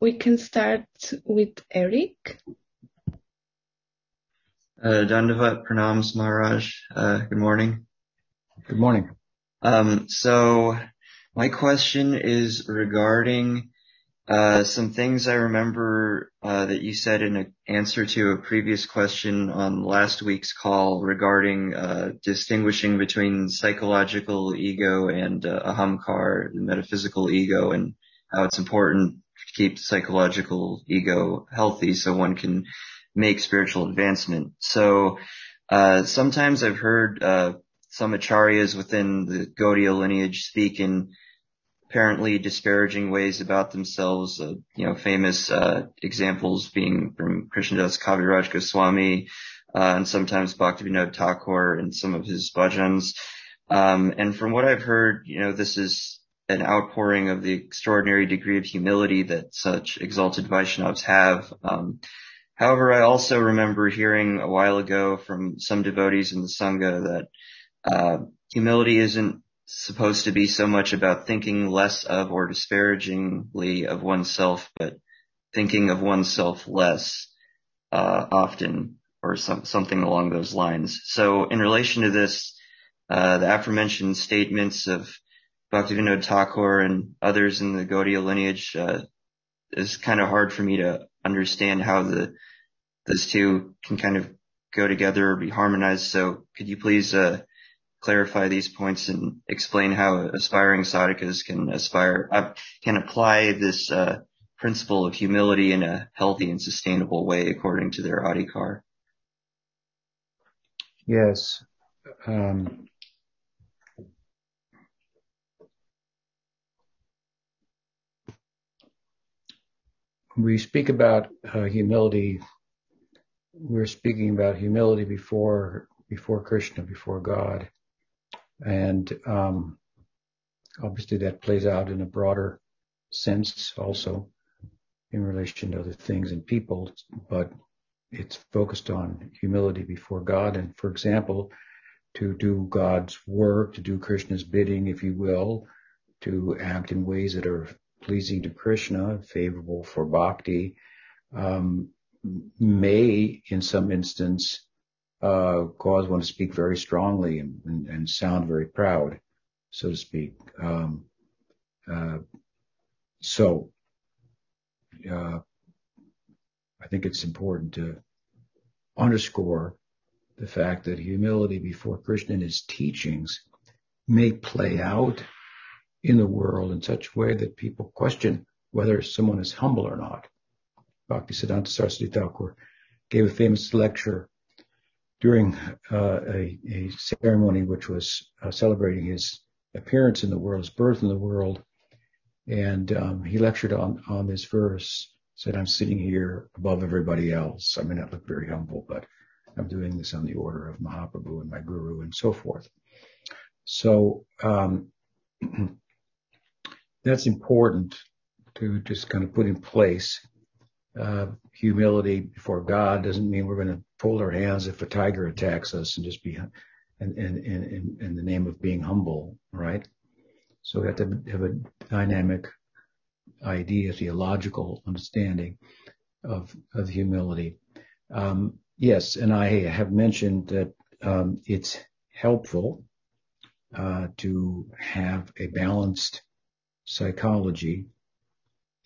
we can start with Eric. Uh, Dandavat Pranams Maharaj. Uh, good morning. Good morning. Um, so my question is regarding uh, some things I remember uh, that you said in an answer to a previous question on last week's call regarding uh, distinguishing between psychological ego and uh, ahamkar, the metaphysical ego, and how it's important to keep psychological ego healthy so one can make spiritual advancement. So uh, sometimes I've heard uh, some acharyas within the Gaudiya lineage speak in apparently disparaging ways about themselves. Uh, you know, famous uh, examples being from Krishnadas Kaviraj Goswami uh, and sometimes Bhaktivinoda Thakur and some of his bhajans. Um, and from what I've heard, you know, this is an outpouring of the extraordinary degree of humility that such exalted Vaishnavas have. Um, however, I also remember hearing a while ago from some devotees in the Sangha that uh, humility isn't supposed to be so much about thinking less of or disparagingly of oneself, but thinking of oneself less uh, often, or some, something along those lines. So, in relation to this, uh, the aforementioned statements of Bhaktivinoda Thakur and others in the Gaudiya lineage uh, is kind of hard for me to understand how the those two can kind of go together or be harmonized. So, could you please uh, clarify these points and explain how aspiring sadhakas can aspire, uh, can apply this uh, principle of humility in a healthy and sustainable way according to their adhikar. Yes. Um, we speak about uh, humility. We're speaking about humility before before Krishna, before God. And um, obviously that plays out in a broader sense also in relation to other things and people, but it's focused on humility before God. And for example, to do God's work, to do Krishna's bidding, if you will, to act in ways that are pleasing to Krishna, favorable for bhakti, um, may, in some instance, uh, cause one to speak very strongly and, and, and, sound very proud, so to speak. Um, uh, so, uh, I think it's important to underscore the fact that humility before Krishna and his teachings may play out in the world in such a way that people question whether someone is humble or not. Bhaktisiddhanta Saraswati Thakur gave a famous lecture during uh, a, a, ceremony which was uh, celebrating his appearance in the world, his birth in the world, and um, he lectured on on this verse. Said, "I'm sitting here above everybody else. I may not look very humble, but I'm doing this on the order of Mahaprabhu and my guru, and so forth." So um, that's important to just kind of put in place uh, humility before God doesn't mean we're going to fold our hands if a tiger attacks us and just be in, in, in, in the name of being humble, right? So we have to have a dynamic idea, theological understanding of, of humility. Um, yes, and I have mentioned that um, it's helpful uh, to have a balanced psychology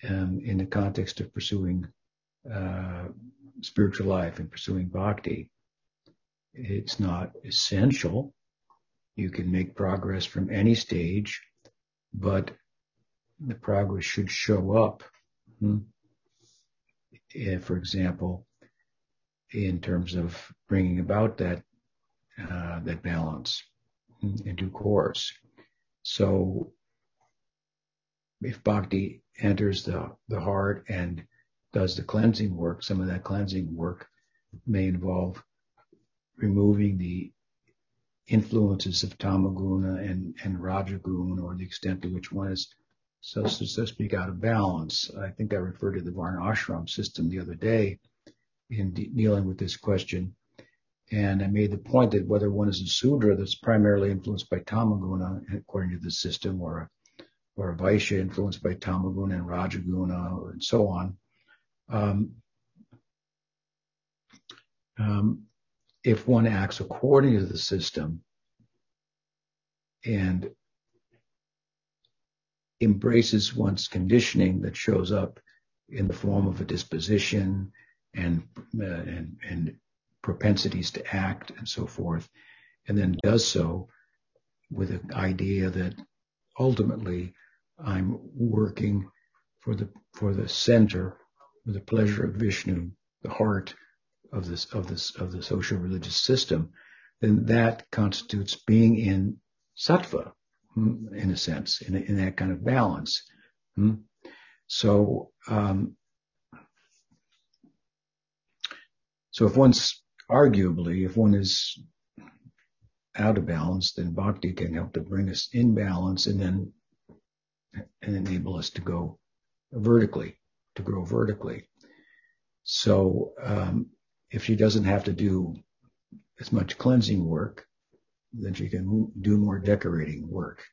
um, in the context of pursuing uh, spiritual life and pursuing bhakti. It's not essential. You can make progress from any stage, but the progress should show up. Hmm? If, for example, in terms of bringing about that uh, that balance in due course. So, if bhakti enters the the heart and does the cleansing work, some of that cleansing work may involve removing the influences of tamaguna and, and rajaguna or the extent to which one is so, so to speak out of balance. I think I referred to the Varna ashram system the other day in de- dealing with this question. And I made the point that whether one is a Sudra that's primarily influenced by Tamaguna, according to the system, or a or Vaishya influenced by Tamaguna and Rajaguna and so on. Um, um, if one acts according to the system and embraces one's conditioning that shows up in the form of a disposition and, uh, and, and propensities to act and so forth, and then does so with an idea that ultimately I'm working for the for the center, for the pleasure of Vishnu, the heart of this of this of the social religious system, then that constitutes being in sattva, hmm, in a sense, in, in that kind of balance. Hmm. So, um, so if one's arguably, if one is out of balance, then bhakti can help to bring us in balance and then and enable us to go vertically, to grow vertically. So um, if she doesn't have to do as much cleansing work, then she can do more decorating work,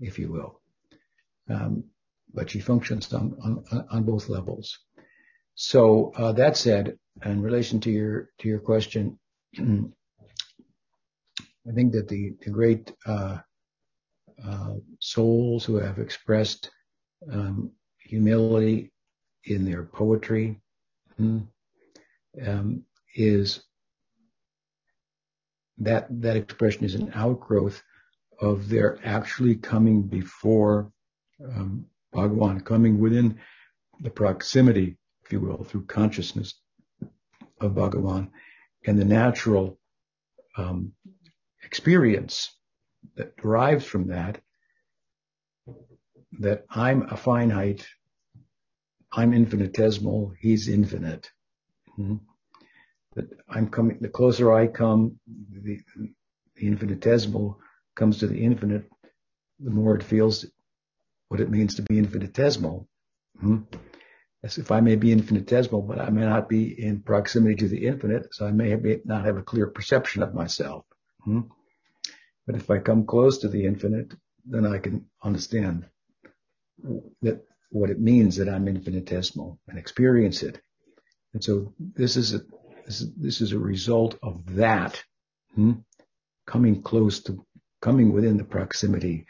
if you will. Um, but she functions on, on, on both levels. So uh, that said, in relation to your to your question, I think that the, the great uh, uh, souls who have expressed um, humility in their poetry hmm, um, is that that expression is an outgrowth of their actually coming before um, Bhagawan, coming within the proximity, if you will, through consciousness of Bhagawan, and the natural um, experience that derives from that, that I'm a finite, I'm infinitesimal, he's infinite. Mm-hmm. That I'm coming, the closer I come, the, the infinitesimal comes to the infinite, the more it feels what it means to be infinitesimal. Mm-hmm. As if I may be infinitesimal, but I may not be in proximity to the infinite, so I may not have a clear perception of myself. Mm-hmm. But if I come close to the infinite, then I can understand that what it means that I'm infinitesimal and experience it. And so this is a this is, a result of that hmm, coming close to coming within the proximity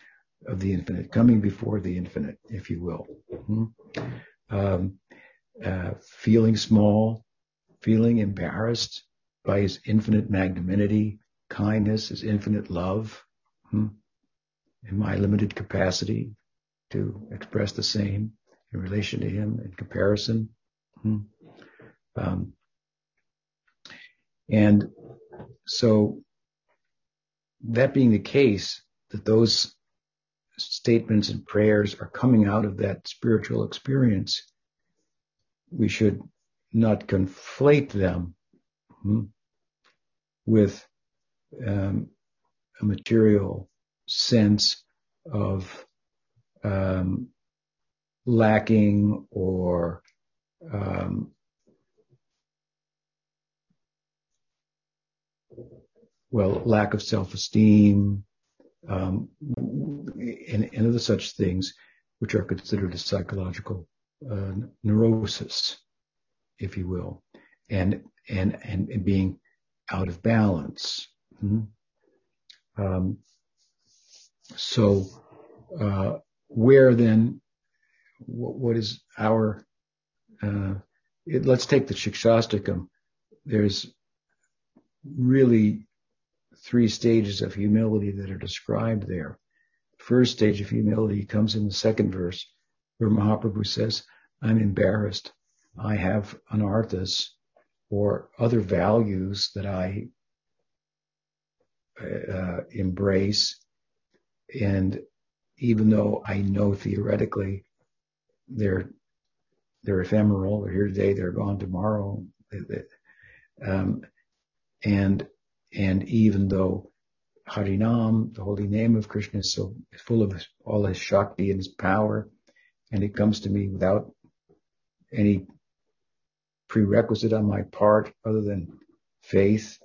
of the infinite, coming before the infinite, if you will. Hmm. Um, uh, feeling small, feeling embarrassed by his infinite magnanimity, kindness is infinite love. Hmm? In my limited capacity to express the same in relation to him in comparison. Hmm? Um, and so that being the case, that those statements and prayers are coming out of that spiritual experience, we should not conflate them hmm, with um, a material sense of um, lacking or um, well, lack of self-esteem, um, and, and, other such things, which are considered a psychological uh, neurosis, if you will, and and and being out of balance. Mm-hmm. Um, so, uh, where then, what, is our, uh, it, let's take the Shikshastakam. There's really three stages of humility that are described there. First stage of humility comes in the second verse where Mahaprabhu says, I'm embarrassed. I have anarthas or other values that I uh, embrace. And even though I know theoretically they're they're ephemeral, they're here today, they're gone tomorrow, um, and and even though Harinam, the holy name of Krishna, is so full of all his shakti and his power, and it comes to me without any prerequisite on my part other than faith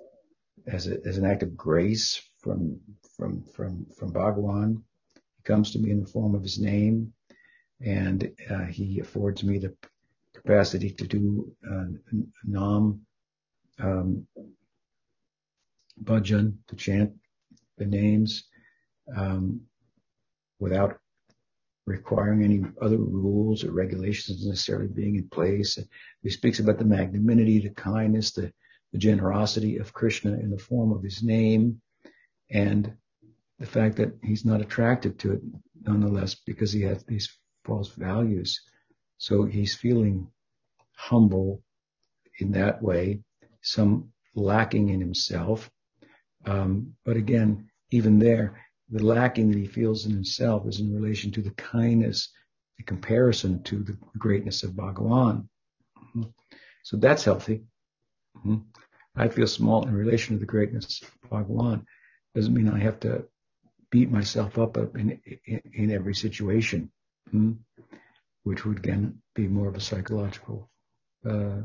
as, a, as an act of grace from from from from Bhagawan. He comes to me in the form of his name, and uh, he affords me the capacity to do uh, nam um, bhajan, to chant the names um, without requiring any other rules or regulations necessarily being in place. He speaks about the magnanimity, the kindness, the, the generosity of Krishna in the form of his name, and the fact that he's not attracted to it nonetheless because he has these false values. So he's feeling humble in that way, some lacking in himself. Um, but again, even there, the lacking that he feels in himself is in relation to the kindness, the comparison to the greatness of Bhagawan. So that's healthy. Mm-hmm. I feel small in relation to the greatness of Bhagawan. Doesn't mean I have to beat myself up in, in, in every situation, mm-hmm. which would again be more of a psychological uh,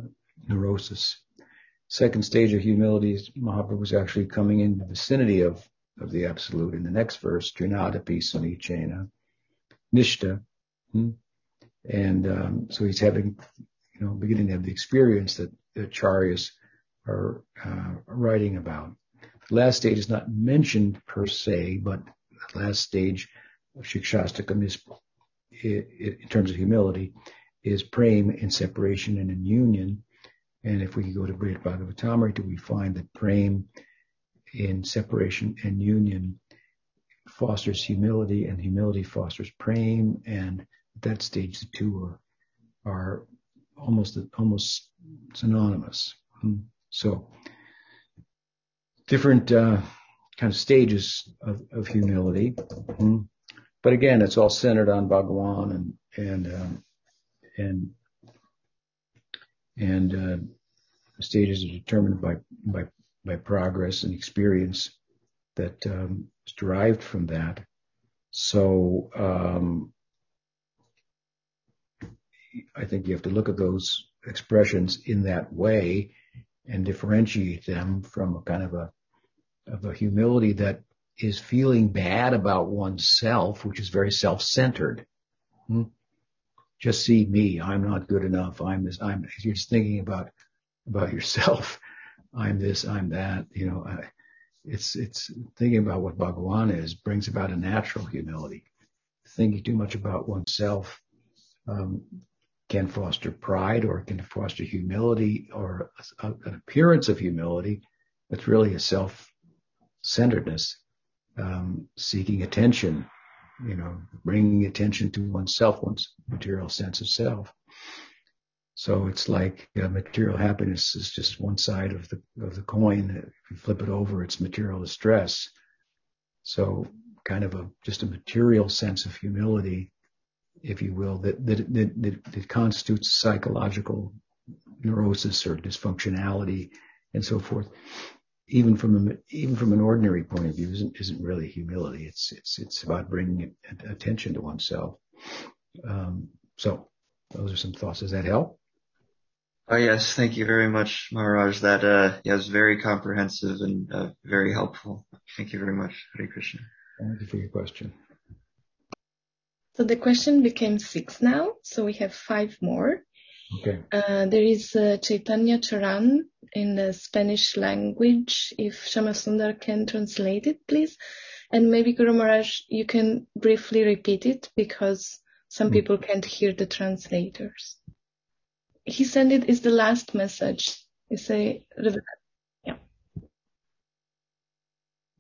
neurosis. Second stage of humility is Mahaprabhu was actually coming in the vicinity of of the absolute in the next verse, Trinadapi Sunichena, Nishta. Hmm? And um, so he's having, you know, beginning to have the experience that the acharyas are uh, writing about. The last stage is not mentioned per se, but the last stage of Shikshastakam is, in terms of humility, is prema in separation and in union. And if we go to Brihad Bhagavatamrita, we find that prema in separation and union fosters humility and humility fosters prema and at that stage the two are are almost almost synonymous hmm. So different uh, kind of stages of, of humility hmm. but again it's all centered on bhagawan and and um, and and uh, stages are determined by by by progress and experience that um, is derived from that. So um, I think you have to look at those expressions in that way and differentiate them from a kind of a of a humility that is feeling bad about oneself, which is very self-centered. Hmm? Just see me. I'm not good enough. I'm this. I'm. You're just thinking about about yourself I'm this, I'm that, you know, I, it's, it's thinking about what Bhagawan is brings about a natural humility. Thinking too much about oneself, um, can foster pride or can foster humility or a, an appearance of humility. It's really a self-centeredness, um, seeking attention, you know, bringing attention to oneself, one's material sense of self. So it's like uh, material happiness is just one side of the of the coin. If you flip it over, it's material distress. So kind of a just a material sense of humility, if you will, that that that, that, that constitutes psychological neurosis or dysfunctionality and so forth. Even from a, even from an ordinary point of view, isn't isn't really humility. It's it's it's about bringing attention to oneself. Um, so those are some thoughts. Does that help? Oh yes, thank you very much, Maharaj. That uh, yeah, was very comprehensive and uh, very helpful. Thank you very much, Hare Krishna. Thank you for your question. So the question became six now, so we have five more. Okay. Uh, there is uh, Chaitanya Charan in the Spanish language. If Shamasundar can translate it, please. And maybe Guru Maharaj, you can briefly repeat it because some mm. people can't hear the translators he sent it is the last message. You say, yeah.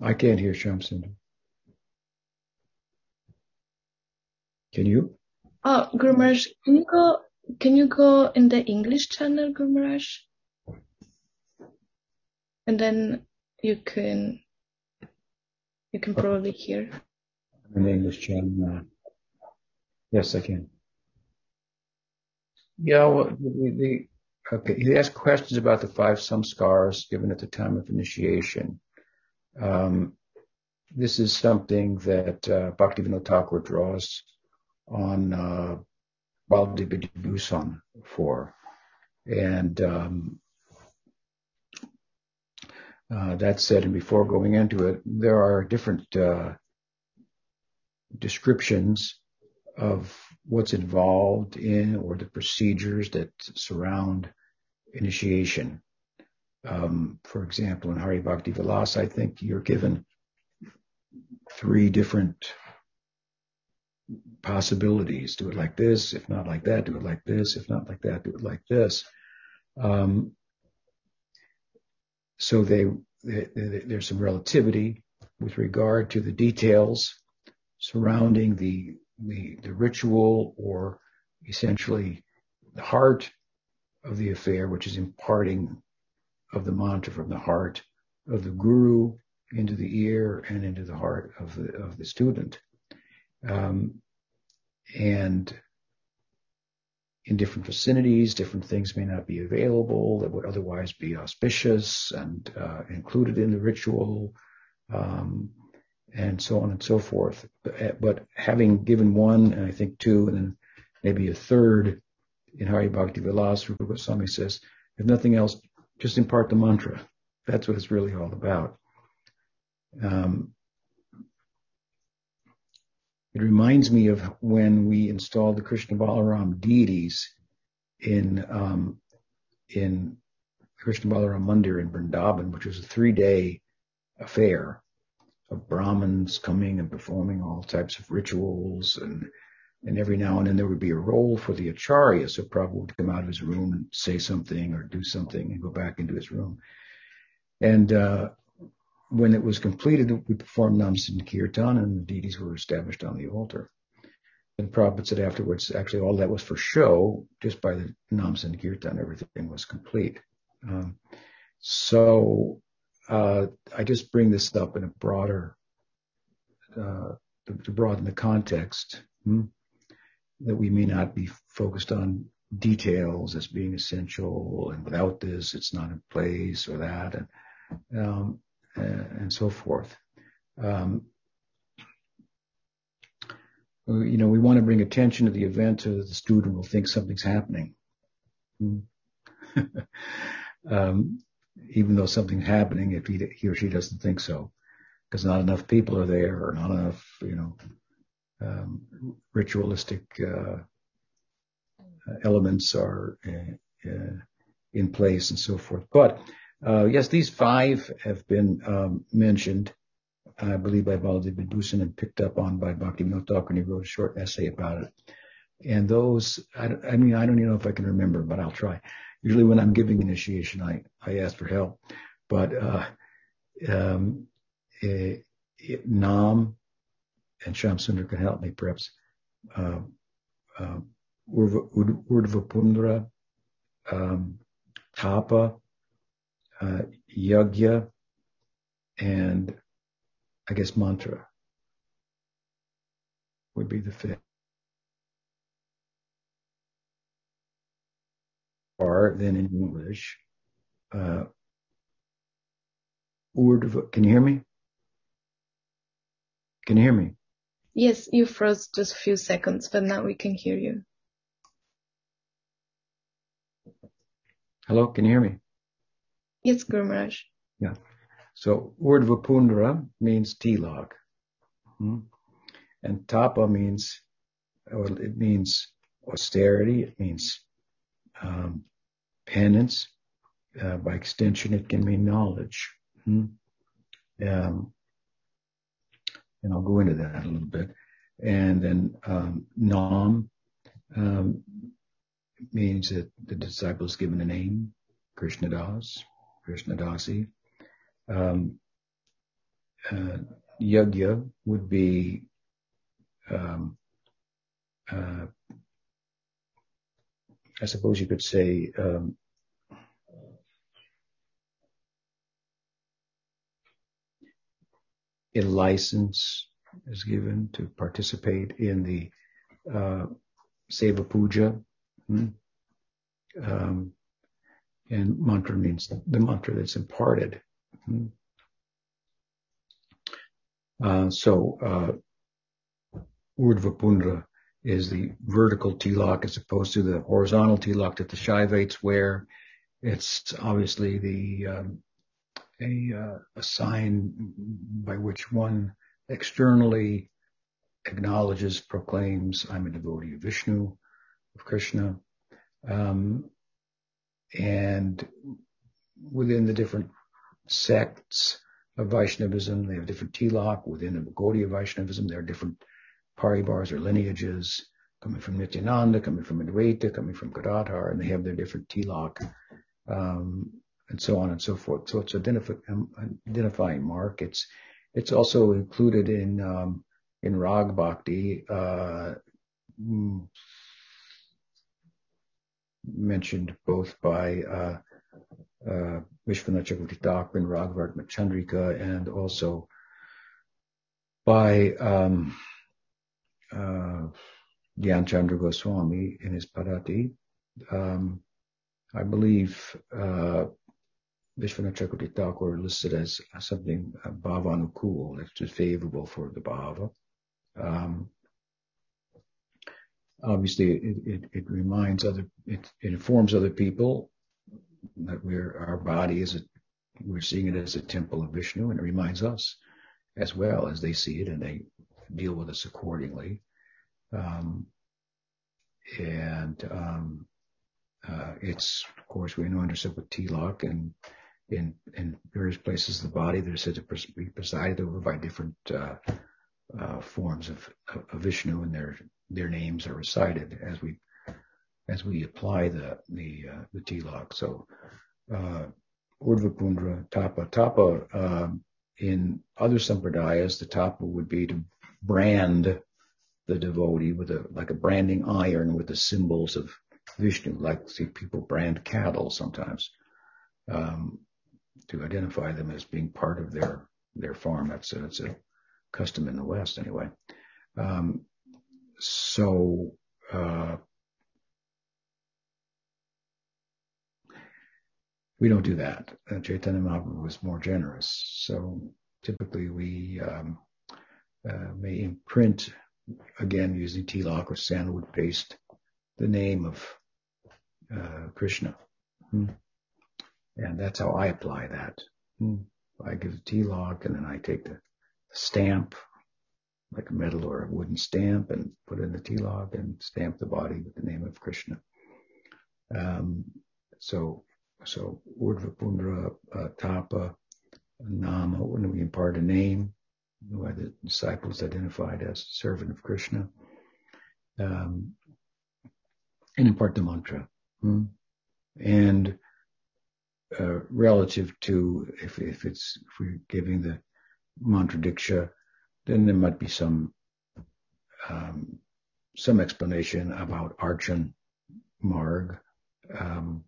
I can't hear Shamsun. Can you? Oh, Gurmaraj, can you go? Can you go in the English channel, Gurmaraj? And then you can you can probably hear. In the English channel now. Yes, I can. Yeah, well, the, the, okay. He asked questions about the five samskars given at the time of initiation. Um, this is something that uh, Bhaktivinoda Thakur draws on uh, Baldev for, and um, uh, that said, and before going into it, there are different uh, descriptions of what's involved in or the procedures that surround initiation. Um, for example, in Hari Bhakti Vilas, I think you're given three different possibilities. Do it like this. If not like that, do it like this. If not like that, do it like this. Um, so they, they, they, there's some relativity with regard to the details surrounding the, the, the ritual or essentially the heart of the affair, which is imparting of the mantra from the heart of the guru into the ear and into the heart of the, of the student. Um, and in different vicinities, different things may not be available that would otherwise be auspicious and uh, included in the ritual, um, and so on and so forth. But, but, having given one, and I think two, and then maybe a third in Hari Bhakti Vilas, Rupa Goswami says, if nothing else, just impart the mantra. That's what it's really all about. Um, it reminds me of when we installed the Krishna Balaram deities in um, in Krishna Balaram Mandir in Vrindavan, which was a three-day affair of Brahmins coming and performing all types of rituals and and every now and then there would be a role for the acharya, so Prabhu would come out of his room and say something or do something and go back into his room. And uh, when it was completed, we performed Nam Kirtan and the deities were established on the altar. And the Prabhupada said afterwards, actually all that was for show, just by the Nam Kirtan, everything was complete. Um, so uh, I just bring this up in a broader, uh, to, to, broaden the context, hmm, that we may not be focused on details as being essential, and without this, it's not in place or that. And um, and so forth. Um, you know, we want to bring attention to the event so that the student will think something's happening. um, even though something's happening, if he, he, or she doesn't think so, because not enough people are there or not enough, you know, um, ritualistic uh, elements are uh, uh, in place and so forth. But uh, yes, these five have been um, mentioned, I believe, by Baladev Bhusan and picked up on by Bhakti Thakur, and he wrote a short essay about it. And those, I, I, mean, I don't even know if I can remember, but I'll try. Usually when I'm giving initiation, I, I ask for help. But uh, um, it, it, Nam and Shamsundar can help me, perhaps. Uh, uh, Urdhva um, Tapa, uh, yagya, and I guess mantra would be the fifth. Or then in English, uh, Urdhva, can you hear me? Can you hear me? Yes, you froze just a few seconds, but now we can hear you. Hello, can you hear me? Yes, Guru Maharaj. Yeah. So Urdhva Pundra means tilak. Hmm? And tapa means, well, it means austerity. It means um, penance. Uh, by extension, it can mean knowledge. Hmm? Um, and I'll go into that a little bit. And then um, nam um, means that the disciple is given a name, Krishna Das. Krishnadasi. Um, uh, yagya would be um, uh, I suppose you could say um, a license is given to participate in the uh, Seva Puja. Hmm? Um, and mantra means the mantra that's imparted. Hmm. Uh, so, uh, is the vertical tilak as opposed to the horizontal tilak that the Shaivites wear. It's obviously the um, a, uh, a sign by which one externally acknowledges, proclaims, I'm a devotee of Vishnu, of Krishna. Um, and within the different sects of Vaishnavism, they have different tilak. Within the Gaudiya Vaishnavism, there are different paribars or lineages coming from Nityananda, coming from Advaita, coming from Gadadhar, and they have their different tilak, um, and so on and so forth. So it's um, identifying mark. It's it's also included in um, in Rag Bhakti, uh, mentioned both by uh, uh, Chakravarti Thakur in Raga Vartma Chandrika and also by um, uh, Gyan Chandra Goswami in his Parati. Um, I believe uh, Vishwanath Chakravarti Thakur listed as something uh, bhavanukul, that's favorable for the bhava. Um, obviously, it, it, it, reminds other, it, it, informs other people that we're our body is a, we're seeing it as a temple of Vishnu, and it reminds us as well as they see it, and they deal with us accordingly. Um, and um, uh, it's, of course, we know understood with tilak and in in various places of the body that are said to be presided over by different uh, uh, forms of, of, Vishnu, and their their names are recited as we as we apply the the uh, the tilak. So, uh, Urdhva Tapa Tapa. Um, in other sampradayas, the tapa would be to brand the devotee with a like a branding iron with the symbols of Vishnu, like see people brand cattle sometimes. Um, to identify them as being part of their their farm. That's a, that's a custom in the West, anyway. Um, so uh, we don't do that. Uh, Chaitanya Mahaprabhu was more generous. So typically we um, uh, may imprint, again using tilak or sandalwood paste, the name of uh, Krishna. Hmm. And that's how I apply that. Hmm. I give the tilak and then I take the stamp, like a metal or a wooden stamp, and put in the tilak and stamp the body with the name of Krishna. Um, so, so Urdhva uh, Tapa Nama, when we impart a name, why the disciples identified as servant of Krishna, um, and impart the mantra. Hmm? And uh, relative to if, if it's if we're giving the mantra diksha, then there might be some um, some explanation about archan marg um,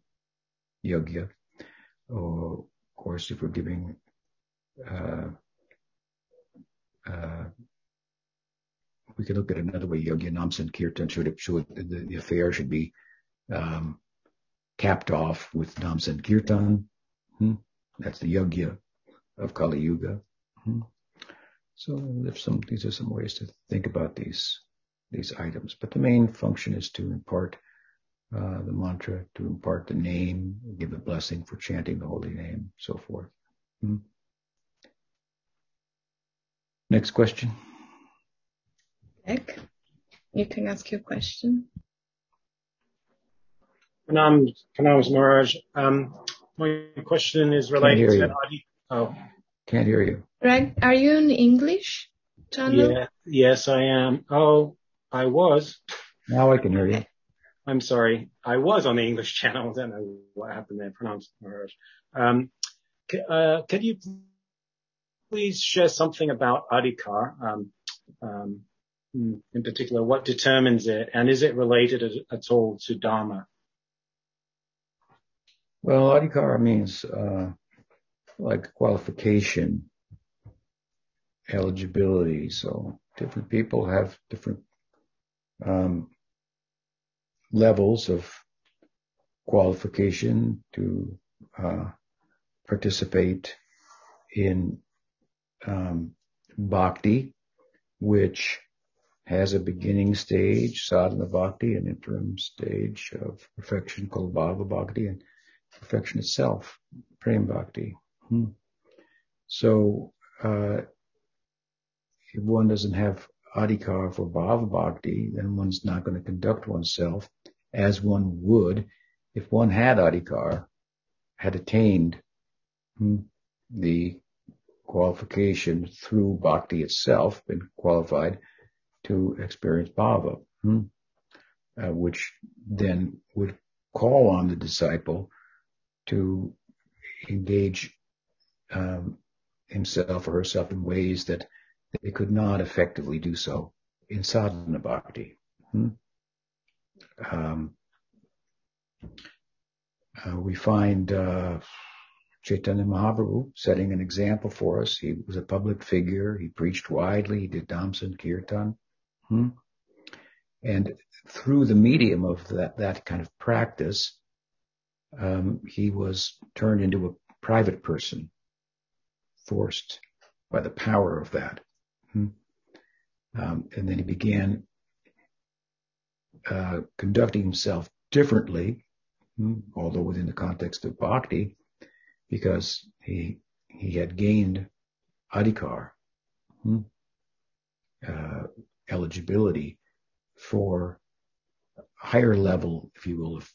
yagya. Or, of course, if we're giving uh, uh, we could look at another way. Yagya Nam Kirtan should, should the, the affair should be um, capped off with Nam Kirtan. Hmm? That's the Yagya of Kali Yuga. Hmm? So there's some, these are some ways to think about these, these items. But the main function is to impart uh, the mantra, to impart the name, give a blessing for chanting the holy name, so forth. Hmm? Next question. Beck, you can ask your question. Pranam, Pranam Maharaj. Um, my question is related to Adi. Oh. Can't hear you. Greg, are you in English channel? Yeah, yes, I am. Oh, I was. Now I can hear you. I'm sorry. I was on the English channel. I don't know what happened there. Pranam Maharaj. Um, uh, could you please share something about Adhikar? Um, um, in particular, what determines it, and is it related at all to Dharma? Well, adhikara means uh, like qualification, eligibility. So different people have different um, levels of qualification to uh, participate in um, bhakti, which has a beginning stage, sadhana bhakti, an interim stage of perfection called bhava bhakti, and perfection itself, prem bhakti. Hmm. So, uh, if one doesn't have adhikar for bhava bhakti, then one's not going to conduct oneself as one would if one had adhikar, had attained hmm, the qualification through bhakti itself, been qualified to experience bhava, hmm, uh, which then would call on the disciple to engage um, himself or herself in ways that they could not effectively do so in sadhana bhakti. Hmm? Um, uh, we find uh, Chaitanya Mahaprabhu setting an example for us. He was a public figure. He preached widely. He did Dhamma Kirtan. Hmm? And through the medium of that, that kind of practice, um, he was turned into a private person, forced by the power of that. Hmm? Um, and then he began uh, conducting himself differently, hmm, although within the context of bhakti, because he he had gained adhikar, hmm, uh, eligibility for higher level, if you will, of,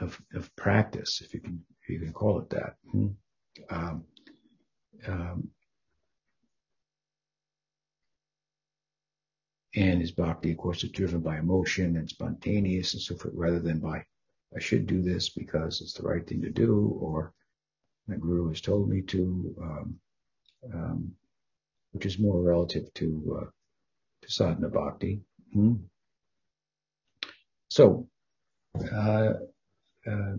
of, of practice, if you can if you can call it that. Um, um, and his bhakti, of course, is driven by emotion and spontaneous and so forth, rather than by I should do this because it's the right thing to do, or my guru has told me to, um, um, which is more relative to uh, to sadhana bhakti. Hmm. So, uh, uh,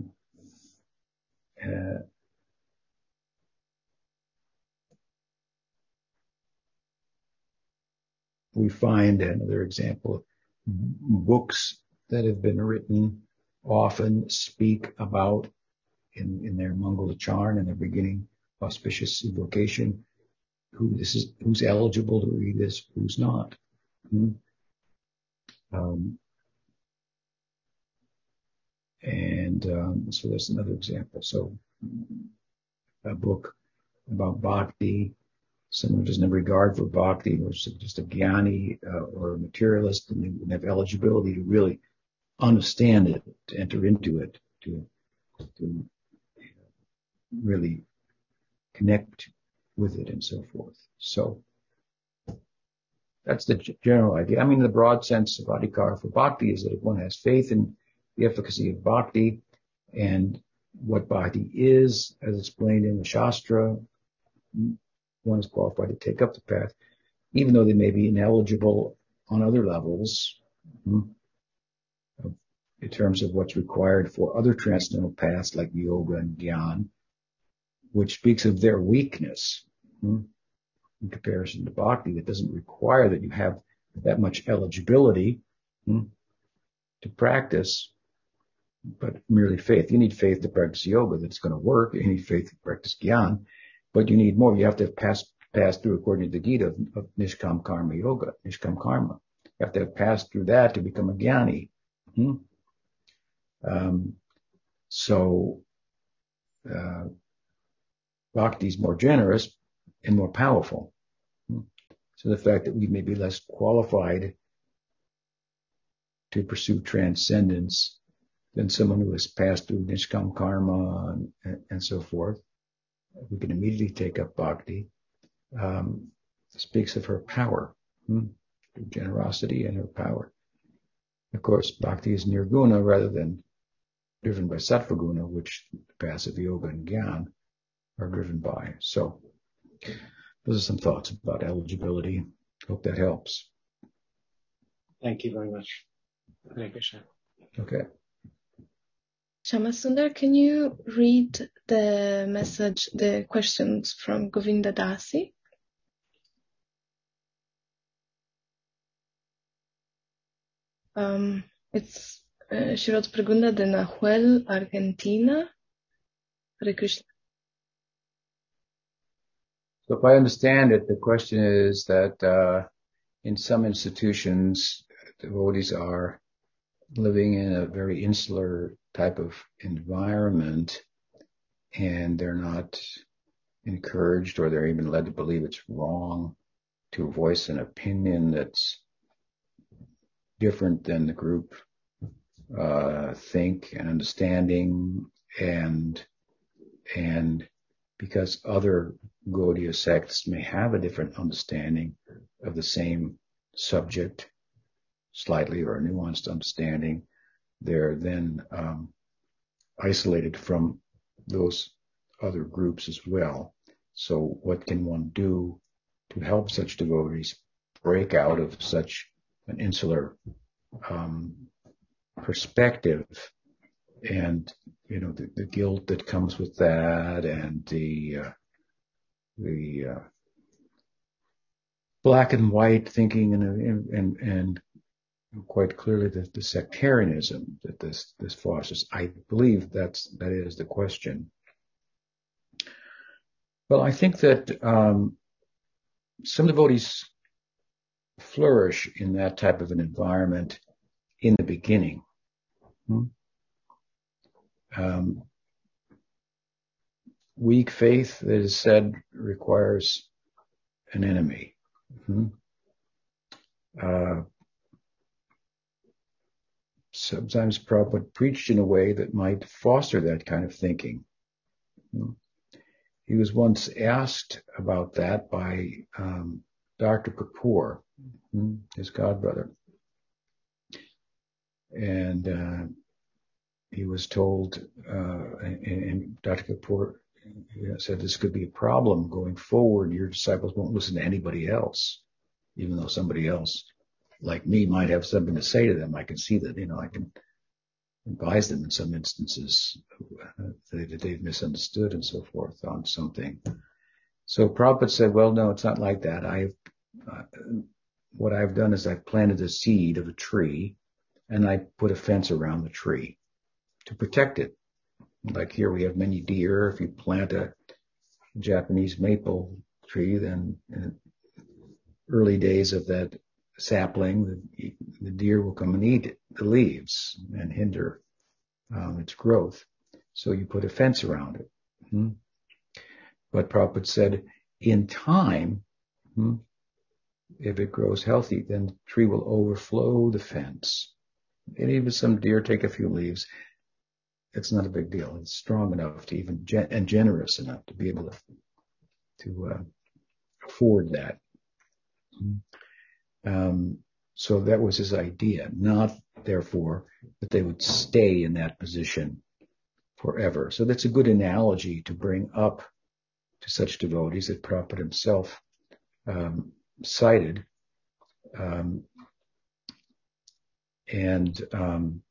we find another example books that have been written often speak about in, in their Mangalacharan in their beginning auspicious invocation who this is who's eligible to read this who's not hmm? um, and um, so that's another example so a book about bhakti someone who have regard for bhakti or just a jnani uh, or a materialist and have eligibility to really understand it, to enter into it, to, to really connect with it and so forth. So that's the general idea. I mean, the broad sense of adhikar for bhakti is that if one has faith in the efficacy of bhakti and what bhakti is, as explained in the Shastra, one is qualified to take up the path, even though they may be ineligible on other levels hmm, in terms of what's required for other transcendental paths like yoga and gyan, which speaks of their weakness hmm, in comparison to bhakti that doesn't require that you have that much eligibility hmm, to practice, but merely faith. You need faith to practice yoga that's going to work. You need faith to practice gyan but you need more. You have to pass pass through, according to the Gita, of, of Nishkam Karma Yoga, Nishkam Karma. You have to pass through that to become a jnani. Hmm? Um, so uh, bhakti is more generous and more powerful. Hmm? So the fact that we may be less qualified to pursue transcendence than someone who has passed through Nishkam Karma and, and so forth we can immediately take up bhakti, um, speaks of her power, hmm? her generosity and her power. Of course, bhakti is nirguna rather than driven by sattvaguna, which passive yoga and gyan are driven by. So, those are some thoughts about eligibility. Hope that helps. Thank you very much. Hare Krishna. Okay. Shamasundar, can you read the message, the questions from Govinda Dasi? Um, it's uh, she wrote Pregunta de Nahuel, Argentina. So if I understand it, the question is that uh, in some institutions, devotees are living in a very insular type of environment and they're not encouraged or they're even led to believe it's wrong to voice an opinion that's different than the group uh, think and understanding and and because other Gaudiya sects may have a different understanding of the same subject, slightly or a nuanced understanding, they're then um, isolated from those other groups as well. So what can one do to help such devotees break out of such an insular um, perspective and you know the, the, guilt that comes with that and the uh, the uh, black and white thinking and and and quite clearly the, the sectarianism that this this fosters. I believe that's that is the question. Well, I think that um, some devotees flourish in that type of an environment in the beginning. Hmm? Um, weak faith, it is said, requires an enemy. Hmm? Uh, sometimes Prabhupada preached in a way that might foster that kind of thinking. He was once asked about that by um, Dr. Kapoor, hmm, his godbrother. And uh, he was told, uh, and, Dr. Kapoor said this could be a problem going forward. Your disciples won't listen to anybody else, even though somebody else like me might have something to say to them. I can see that, you know, I can advise them in some instances that they've misunderstood and so forth on something. So Prabhupada said, well, no, it's not like that. I've, uh, what I've done is I've planted a seed of a tree and I put a fence around the tree to protect it. Like here we have many deer. If you plant a Japanese maple tree, then in early days of that sapling, the, the deer will come and eat the leaves and hinder um, its growth. So you put a fence around it. Hmm? But Prabhupada said, in time, hmm, if it grows healthy, then the tree will overflow the fence. And even some deer take a few leaves. It's not a big deal. It's strong enough to even gen- and generous enough to be able to to uh, afford that. Um, so that was his idea, not therefore that they would stay in that position forever. So that's a good analogy to bring up to such devotees that Prabhupada himself um, cited. Um, and um,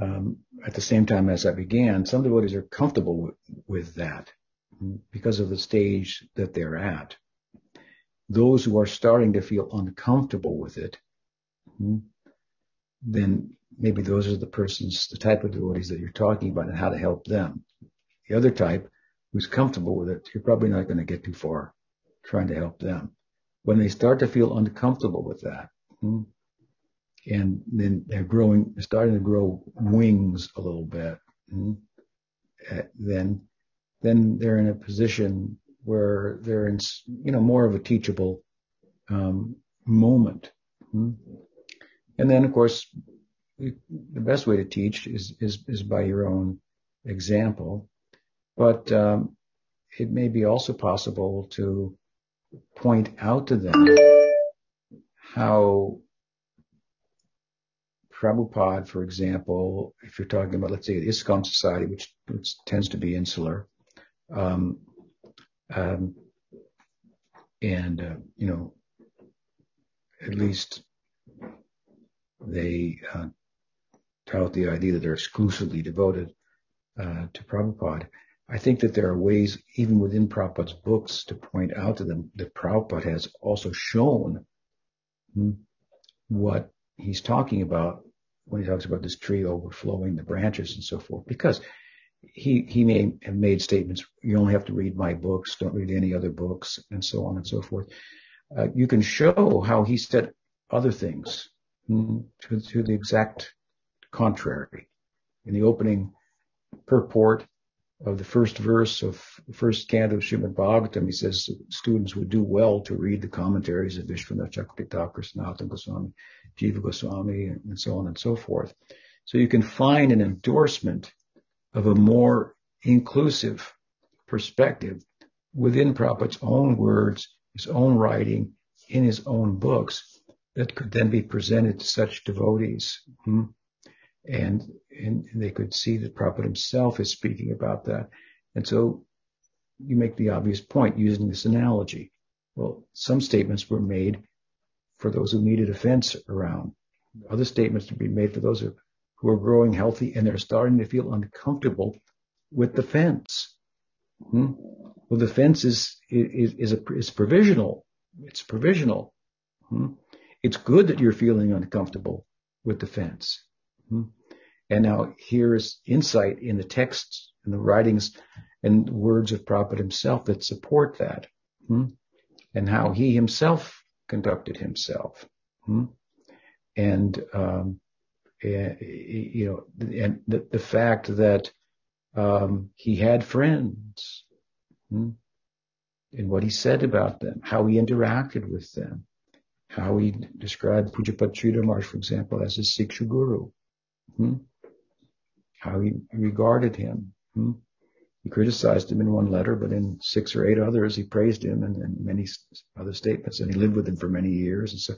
um, at the same time as I began, some devotees are comfortable with, with that because of the stage that they're at. Those who are starting to feel uncomfortable with it, hmm, then maybe those are the persons, the type of devotees that you're talking about and how to help them. The other type who's comfortable with it, you're probably not going to get too far trying to help them. When they start to feel uncomfortable with that, hmm, and then they're growing, starting to grow wings a little bit, hmm, eh, then then they're in a position where they're in, you know, more of a teachable um, moment. Hmm. And then, of course, the best way to teach is is, is by your own example. But um, it may be also possible to point out to them how Prabhupada, for example, if you're talking about, let's say, the ISKCON society, which, which tends to be insular, um, um, and, uh, you know, at least they uh, tout the idea that they're exclusively devoted uh, to Prabhupada. I think that there are ways, even within Prabhupada's books, to point out to them that Prabhupada has also shown hmm, what he's talking about when he talks about this tree overflowing the branches and so forth. Because he he may have made statements. You only have to read my books. Don't read any other books, and so on and so forth. Uh, you can show how he said other things mm, to, to the exact contrary. In the opening purport, of the first verse of the first canto of Srimad Bhagavatam, he says students would do well to read the commentaries of Vishwanath Chakravarti, Sanatana Goswami, Jiva Goswami, and so on and so forth. So you can find an endorsement of a more inclusive perspective within Prabhupada's own words, his own writing, in his own books that could then be presented to such devotees. Hmm? And, and they could see that Prabhupada himself is speaking about that. And so you make the obvious point using this analogy. Well, some statements were made for those who needed a fence around. Other statements to be made for those who, who are growing healthy and they're starting to feel uncomfortable with the fence. Hmm? Well, the fence is, is, is, a, is provisional. It's provisional. Hmm? It's good that you're feeling uncomfortable with the fence. Hmm? And now here's insight in the texts and the writings and words of Prabhupada himself that support that. Hmm? And how he himself conducted himself. Hmm? And, um, you know, and the, the fact that um, he had friends, hmm? and what he said about them, how he interacted with them, how he described Pujyapad Sridhar for example, as his Siksha Guru, hmm? how he regarded him. Hmm? He criticized him in one letter, but in six or eight others, he praised him and, and many other statements, and he lived with him for many years. And so,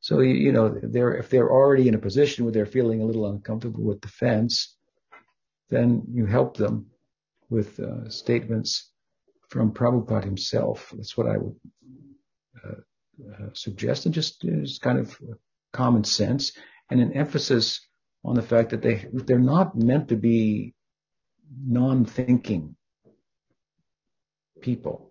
so you know, they're if they're already in a position where they're feeling a little uncomfortable with the fence, then you help them with uh, statements from Prabhupada himself. That's what I would uh, uh, suggest, and just, just kind of common sense and an emphasis on the fact that they they're not meant to be non-thinking people.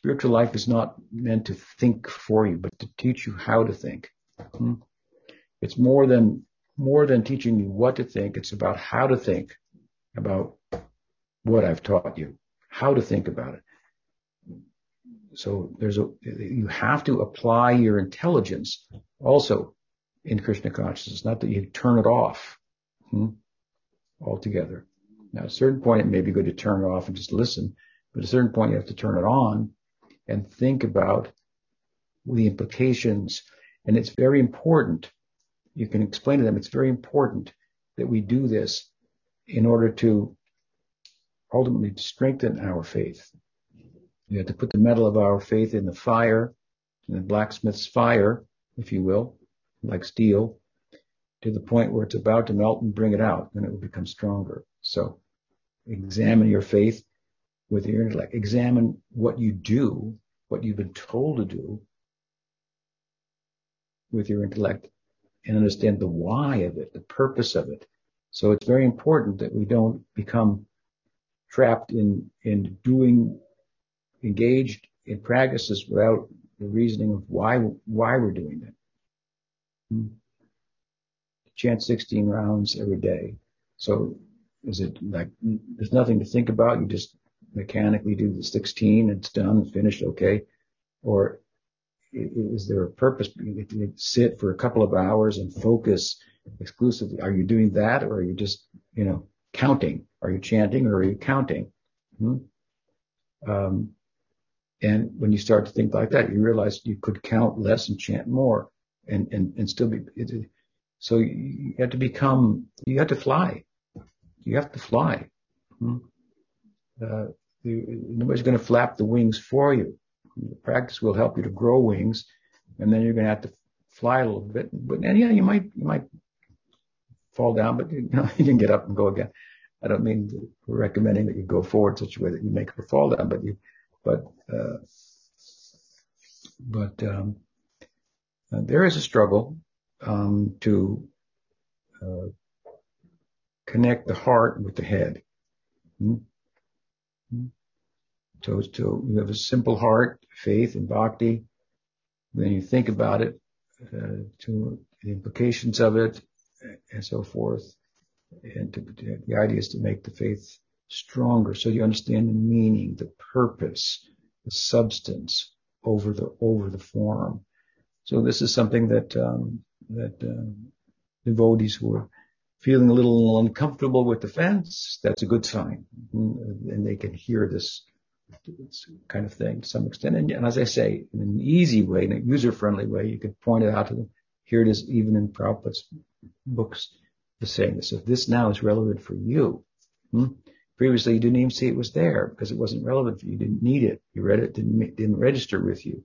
Spiritual life is not meant to think for you, but to teach you how to think. Hmm? It's more than more than teaching you what to think. It's about how to think about what I've taught you, how to think about it. So there's a, you have to apply your intelligence also in Krishna consciousness, not that you turn it off hmm, altogether. Now, at a certain point, it may be good to turn it off and just listen, but at a certain point, you have to turn it on and think about the implications. And it's very important. You can explain to them it's very important that we do this in order to ultimately strengthen our faith. We have to put the metal of our faith in the fire, in the blacksmith's fire, if you will, like steel, to the point where it's about to melt and bring it out, and it will become stronger. So examine your faith with your intellect. Examine what you do, what you've been told to do with your intellect and understand the why of it, the purpose of it. So it's very important that we don't become trapped in, in doing, engaged in practices without the reasoning of why, why we're doing it. Hmm. Chant 16 rounds every day. So is it like, there's nothing to think about. You just mechanically do the 16, it's done, and finished, okay. Or is there a purpose? Sit for a couple of hours and focus exclusively. Are you doing that or are you just, you know, counting? Are you chanting or are you counting? Hmm? Um, and when you start to think like that, you realize you could count less and chant more and, and, and still be, it, so you have to become, you have to fly. You have to fly. Hmm? Uh, nobody's going to flap the wings for you. The practice will help you to grow wings and then you're going to have to fly a little bit. But and yeah, you might, you might fall down, but you, know, you can get up and go again. I don't mean recommending that you go forward such a way that you make a fall down, but you, but, uh, but, um, uh, there is a struggle, um, to, uh, connect the heart with the head. Hmm? Hmm? So, you have a simple heart, faith and bhakti. Then you think about it, uh, to the implications of it and so forth. And to, the idea is to make the faith stronger so you understand the meaning, the purpose, the substance over the, over the form. So this is something that, um, that, uh, devotees who are feeling a little uncomfortable with the fence, that's a good sign. And they can hear this, kind of thing to some extent. And, and, as I say, in an easy way, in a user-friendly way, you could point it out to them. Here it is, even in Prabhupada's books, the saying this. If this now is relevant for you, hmm? previously you didn't even see it was there because it wasn't relevant for you. You didn't need it. You read it, didn't didn't register with you.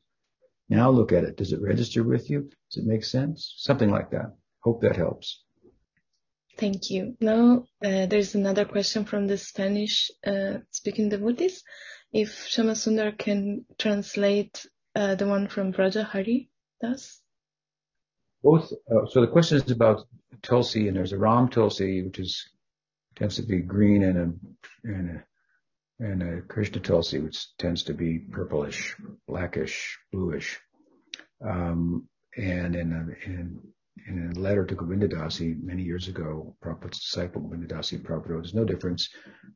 Now look at it. Does it register with you? Does it make sense? Something like that. Hope that helps. Thank you. Now, uh, there's another question from the Spanish uh, speaking devotees. If Shamasundar can translate uh, the one from Braja Hari Das? Both. Uh, so the question is about Tulsi, and there's a Ram Tulsi, which is tends to be green, and a and a and a Krishna Tulsi, which tends to be purplish, blackish, bluish. Um, and in in in a letter to Govindadasi many years ago, Prabhupada's disciple Govindadasi Prabhupada wrote, there's no difference.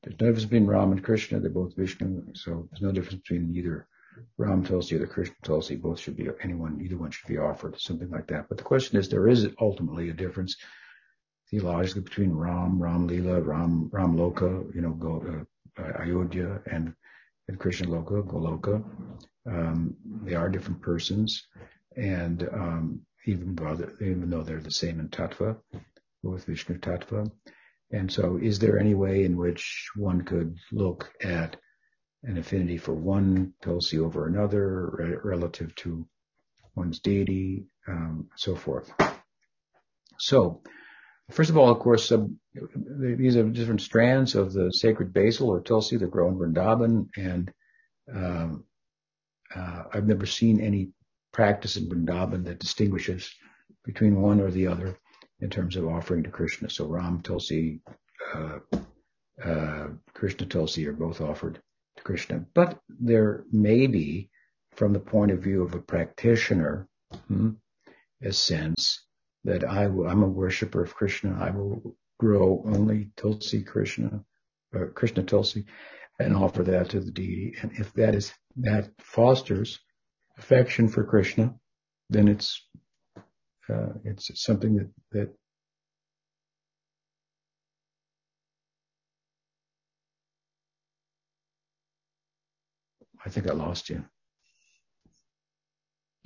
There's no difference between Ram and Krishna. They're both Vishnu. So there's no difference between either Ram Tulsi or the Krishna Tulsi. Both should be, anyone, either one should be offered, something like that. But the question is, there is ultimately a difference theologically between Ram, Ram Lila, Ram, Ram Loka, you know, go, uh, Ayodhya and, and Krishna Loka, Goloka. Um, they are different persons. And, um, even though, even though they're the same in tattva, with Vishnu tattva. And so is there any way in which one could look at an affinity for one Tulsi over another re- relative to one's deity, um, so forth. So, first of all, of course, uh, these are different strands of the sacred basil or Tulsi that grow in Vrindavan, and um, uh, I've never seen any practice in Vrindavan that distinguishes between one or the other in terms of offering to Krishna. So Ram Tulsi, uh, uh, Krishna Tulsi are both offered to Krishna. But there may be, from the point of view of a practitioner, hmm, a sense that I I'm a worshiper of Krishna. I will grow only Tulsi Krishna, Krishna Tulsi, and offer that to the deity. And if that is, that fosters affection for Krishna, then it's uh, it's something that that I think I lost you.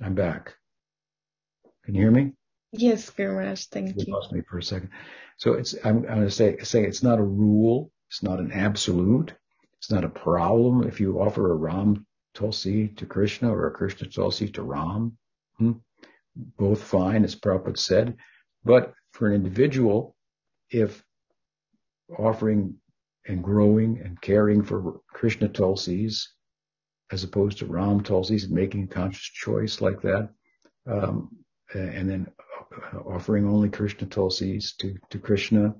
I'm back. Can you hear me? Yes, Gurmaharaj, thank you. You lost me for a second. So it's I'm, I'm going to say say it's not a rule. It's not an absolute. It's not a problem if you offer a Ram Tulsi to Krishna or Krishna Tulsi to Ram. Hmm? Both fine, as Prabhupada said. But for an individual, if offering and growing and caring for Krishna Tulsis as opposed to Ram Tulsis and making a conscious choice like that, um, and then offering only Krishna Tulsis to, to Krishna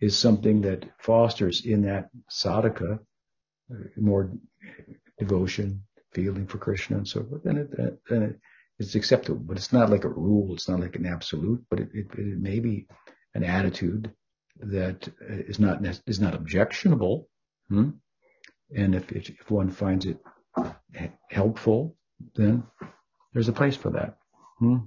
is something that fosters in that sadhaka more devotion, feeling for Krishna and so forth, then it, then it, it's acceptable. But it's not like a rule. It's not like an absolute. But it, it, it may be an attitude that is not is not objectionable. Hmm? And if if one finds it helpful, then there's a place for that. Hmm?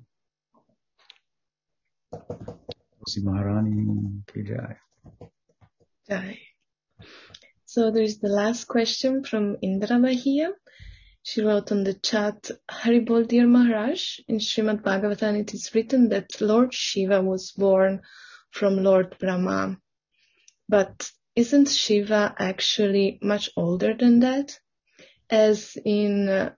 So there's the last question from Indra Bahia. She wrote on the chat, Haribol dear Maharaj, in Srimad Bhagavatam it is written that Lord Shiva was born from Lord Brahma. But isn't Shiva actually much older than that? As in, uh,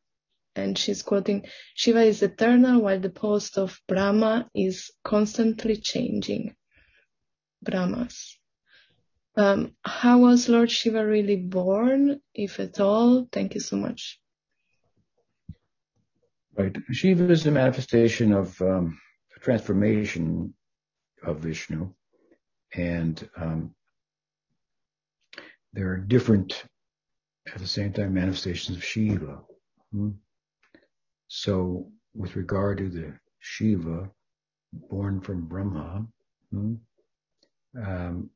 and she's quoting, Shiva is eternal while the post of Brahma is constantly changing. Brahmas. Um, how was Lord Shiva really born, if at all? Thank you so much. Right. Shiva is a manifestation of um, a transformation of Vishnu, and um, there are different, at the same time, manifestations of Shiva. Hmm? So, with regard to the Shiva born from Brahma, hmm, um,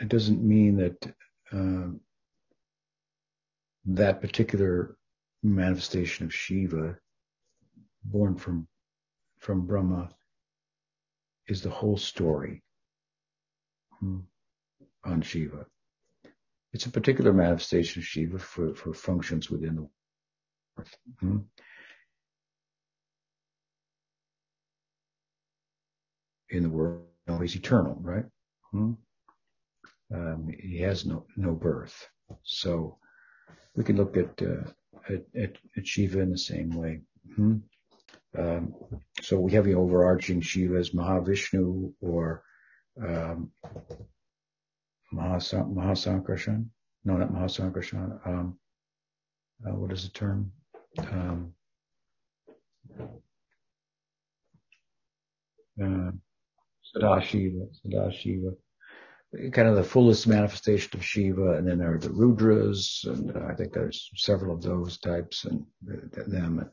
it doesn't mean that uh, that particular manifestation of Shiva, born from from Brahma, is the whole story on Shiva. It's a particular manifestation of Shiva for, for functions within the world. Hmm. In the world, he's eternal, right? Hmm. Um, he has no no birth, so we can look at uh, at, at, Shiva in the same way. Hmm. Um, so we have the overarching Shiva as Mahavishnu or um, Mahasankarshan. No, not Mahasankarshan. Um, uh, what is the term? Um, uh, Sadashiva, Sadashiva, kind of the fullest manifestation of Shiva, and then there are the Rudras, and uh, I think there's several of those types, and them.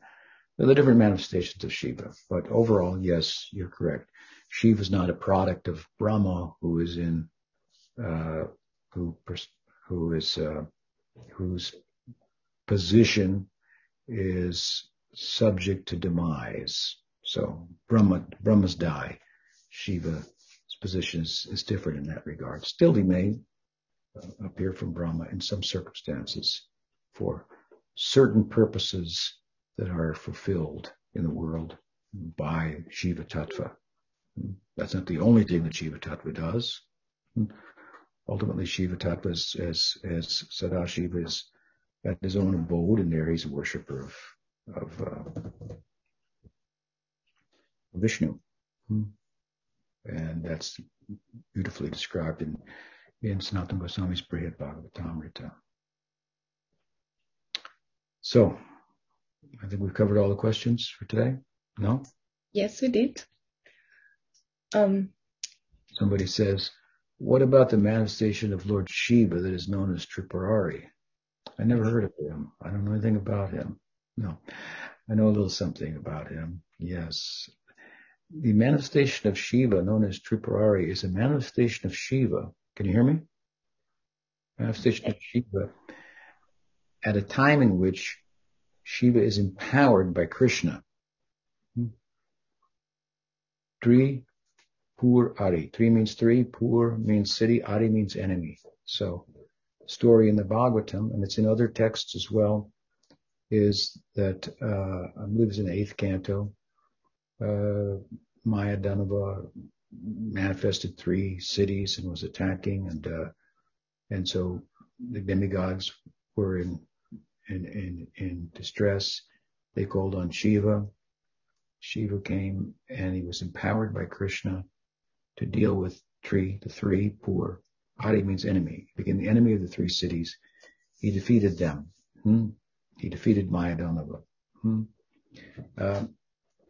They're the different manifestations of Shiva. But overall, yes, you're correct. Shiva is not a product of Brahma, who is in, uh, who who is uh, whose position is subject to demise. So Brahma Brahmas die. Shiva's position is, is different in that regard. Still, he may appear from Brahma in some circumstances for certain purposes that are fulfilled in the world by Shiva Tattva. That's not the only thing that Shiva Tattva does. Ultimately, Shiva Tattva, as, as, as Sadashiva is at his own abode, and there he's a worshiper of, of uh, Vishnu. And that's beautifully described in, in Sanatana Goswami's Brihad Bhagavatamrita. So, I think we've covered all the questions for today. No? Yes, we did. Um, Somebody says, what about the manifestation of Lord Shiva that is known as Tripurari? I never heard of him. I don't know anything about him. No. I know a little something about him. Yes. The manifestation of Shiva known as Tripurari is a manifestation of Shiva. Can you hear me? Manifestation of Shiva at a time in which Shiva is empowered by Krishna. Tri Pur Ari. Tri means three, Pur means city, Ari means enemy. So, story in the Bhagavatam, and it's in other texts as well, is that, uh, I believe it's in the eighth canto, uh, Maya Danava manifested three cities and was attacking and, uh, and so the demigods were in in, in, in distress. They called on Shiva. Shiva came and he was empowered by Krishna to deal with three, the three pur. Ari means enemy. He became the enemy of the three cities. He defeated them. Hmm? He defeated Mayadanava. Hmm? Uh,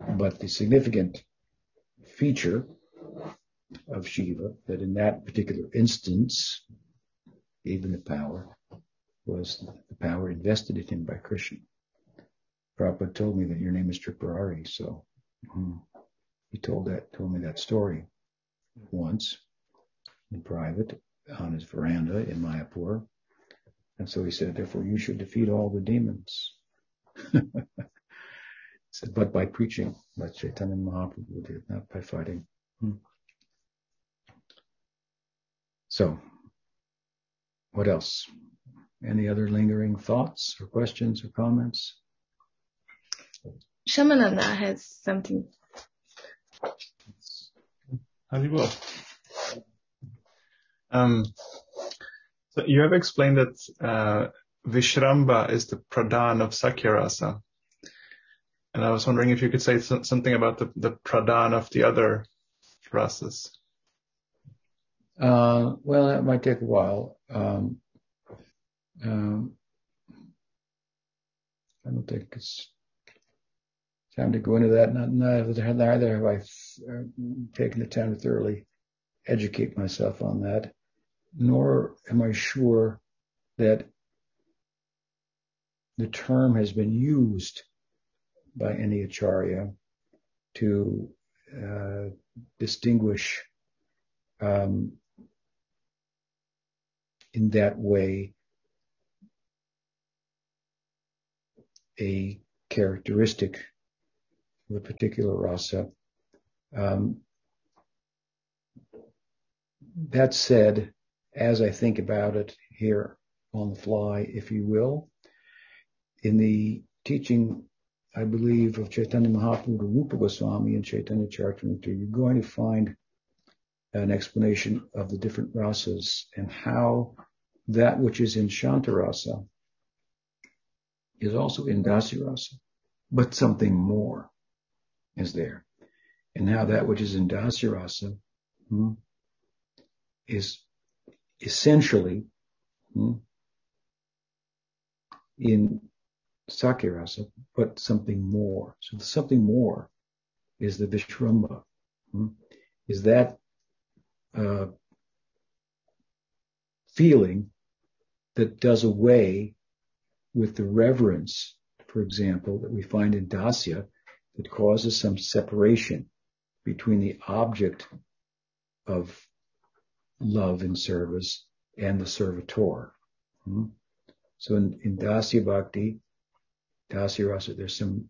but the significant feature of Shiva that in that particular instance gave him the power was the power invested in him by Krishna. Prabhupada told me that your name is Tripurari, so hmm, he told that, told me that story once in private on his veranda in Mayapur. And so he said, therefore you should defeat all the demons. he said, but by preaching, like Chaitanya Mahaprabhu did, not by fighting. Hmm. So, what else? Any other lingering thoughts or questions or comments? Shamananda has something. Haribol. Um, so you have explained that uh, Vishramba is the pradhan of Sakyarasa. And I was wondering if you could say something about the, the pradhan of the other rasas. Uh, well, that might take a while. Um, um, I don't think it's time to go into that. Not, neither, have I uh, taken the time to thoroughly educate myself on that, nor am I sure that the term has been used by any acharya to uh, distinguish um, in that way a characteristic of a particular rasa. Um, that said, as I think about it here on the fly, if you will, in the teaching, I believe, of Chaitanya Mahaprabhu Rupa Goswami and Chaitanya Charitamrita, you're going to find an explanation of the different rasas and how that which is in Shantarasa is also in Dasirasa, but something more is there. And how that which is in Dasirasa hmm, is essentially hmm, in Sakyarasa, but something more. So something more is the Vishramba. Hmm, is that uh, feeling that does away with the reverence, for example, that we find in Dasya that causes some separation between the object of love and service and the servitor. Hmm? So in, in Dasya Bhakti, Dasya Rasa, there's some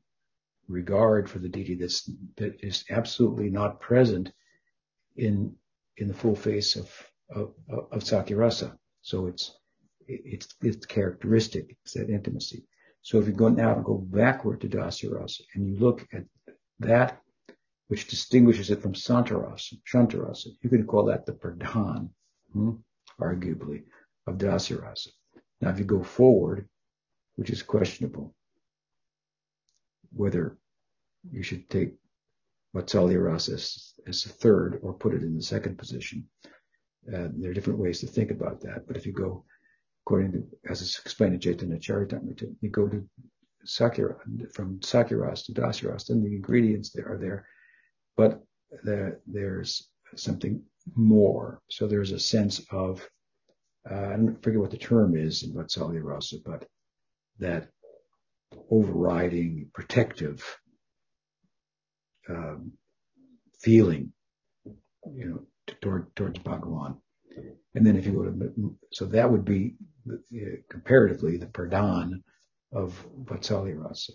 regard for the deity that's, that is absolutely not present in, in the full face of, of, of. So it's, it's, it's characteristic. It's that intimacy. So if you go now go backward to Dasya and you look at that which distinguishes it from Santarasa, Shantarasa, you can call that the Pradhan, hmm, arguably, of dasirasa. Now if you go forward, which is questionable, whether you should take Vatsalya Rasa as, as a third or put it in the second position. Uh, there are different ways to think about that. But if you go according to, as it's explained in Chaitanya Charitamrita, you go to Sakya, from Sakyaras to Dasyaras, then the ingredients there are there, but the, there's something more. So there's a sense of, uh, I don't forget what the term is in Vatsalya Rasa, but that overriding protective um, feeling, you know, toward, towards Bhagavan. And then if you go to, so that would be comparatively the pradhan of Vatsalya Rasa.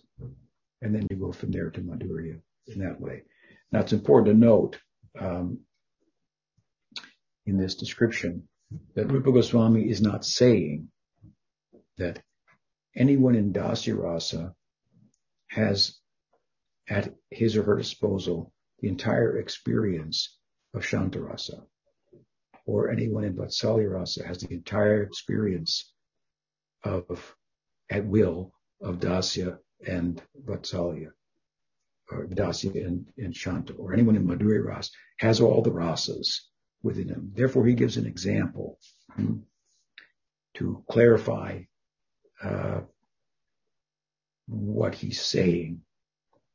And then you go from there to Madhurya in that way. Now it's important to note um, in this description that Rupa Goswami is not saying that anyone in Dasya Rasa has at his or her disposal the entire experience of Shantarasa or anyone in Vatsalya Rasa has the entire experience of, at will, of Dasya and Vatsalya, or Dasya and, and Shanta, or anyone in Madhurya Rasa has all the rasas within him. Therefore, he gives an example hmm, to clarify uh, what he's saying.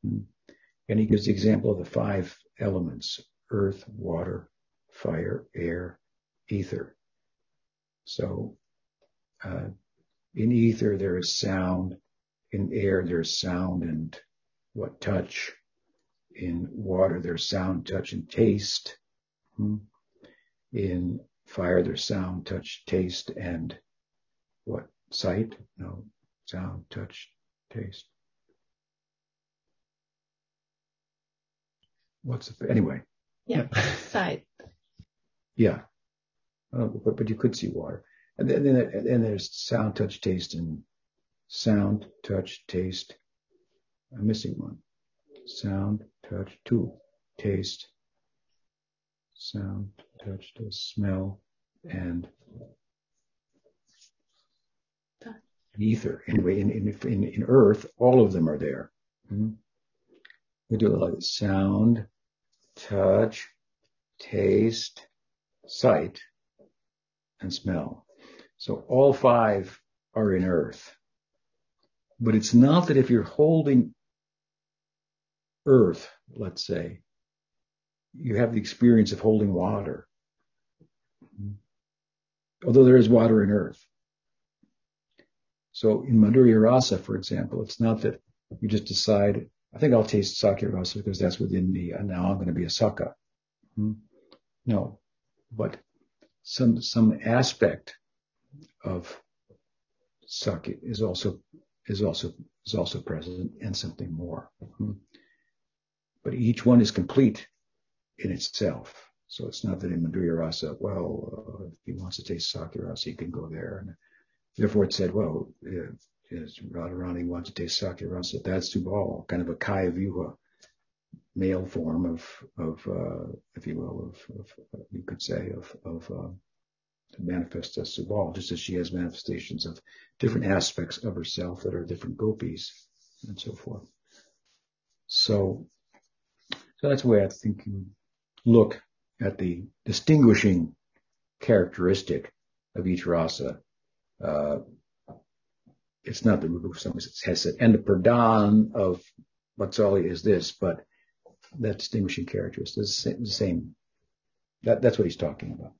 And he gives the example of the five elements, earth, water, fire, air, ether. So uh, in ether there is sound, in air there's sound and what touch, in water there's sound, touch, and taste. Hmm. In fire there's sound, touch, taste, and what sight? No, sound, touch, taste. What's the anyway? Yeah, sight. Yeah, uh, but, but you could see water. And then, then, then there's sound, touch, taste, and sound, touch, taste. I'm missing one. Sound, touch, two, taste, sound, touch, taste, smell, and ether. Anyway, in, in, in, in earth, all of them are there. Mm-hmm. We do it like sound, touch, taste, sight, and smell. So all five are in earth. But it's not that if you're holding earth, let's say, you have the experience of holding water. Although there is water in earth. So in Madhurya Rasa, for example, it's not that you just decide, I think I'll taste Sakya Rasa because that's within me and now I'm going to be a Saka. Hmm? No, but some some aspect of sakya is also is also is also present and something more. Hmm. But each one is complete in itself. So it's not that in Madhurya Rasa, well, uh, if he wants to taste Sakya Rasa, he can go there. And therefore it said, well, if Radharani wants to taste Sakya Rasa, that's Subal, kind of a Kaya male form of, of, uh, if you will, of, of, you could say, of, of, uh, manifest as Subal, just as she has manifestations of different aspects of herself that are different gopis and so forth. So, so that's the way I think you look at the distinguishing characteristic of each rasa. Uh, it's not the Rupa it's Hesed. And the Pradhan of Vatsalya is this, but that distinguishing characteristic is the same. That, that's what he's talking about.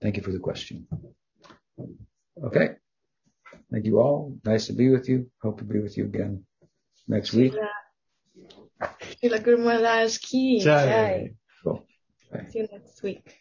Thank you for the question. Okay. Thank you all. Nice to be with you. Hope to be with you again next week. Srila Guru Maharaj ki Jai. Cool. See you next week.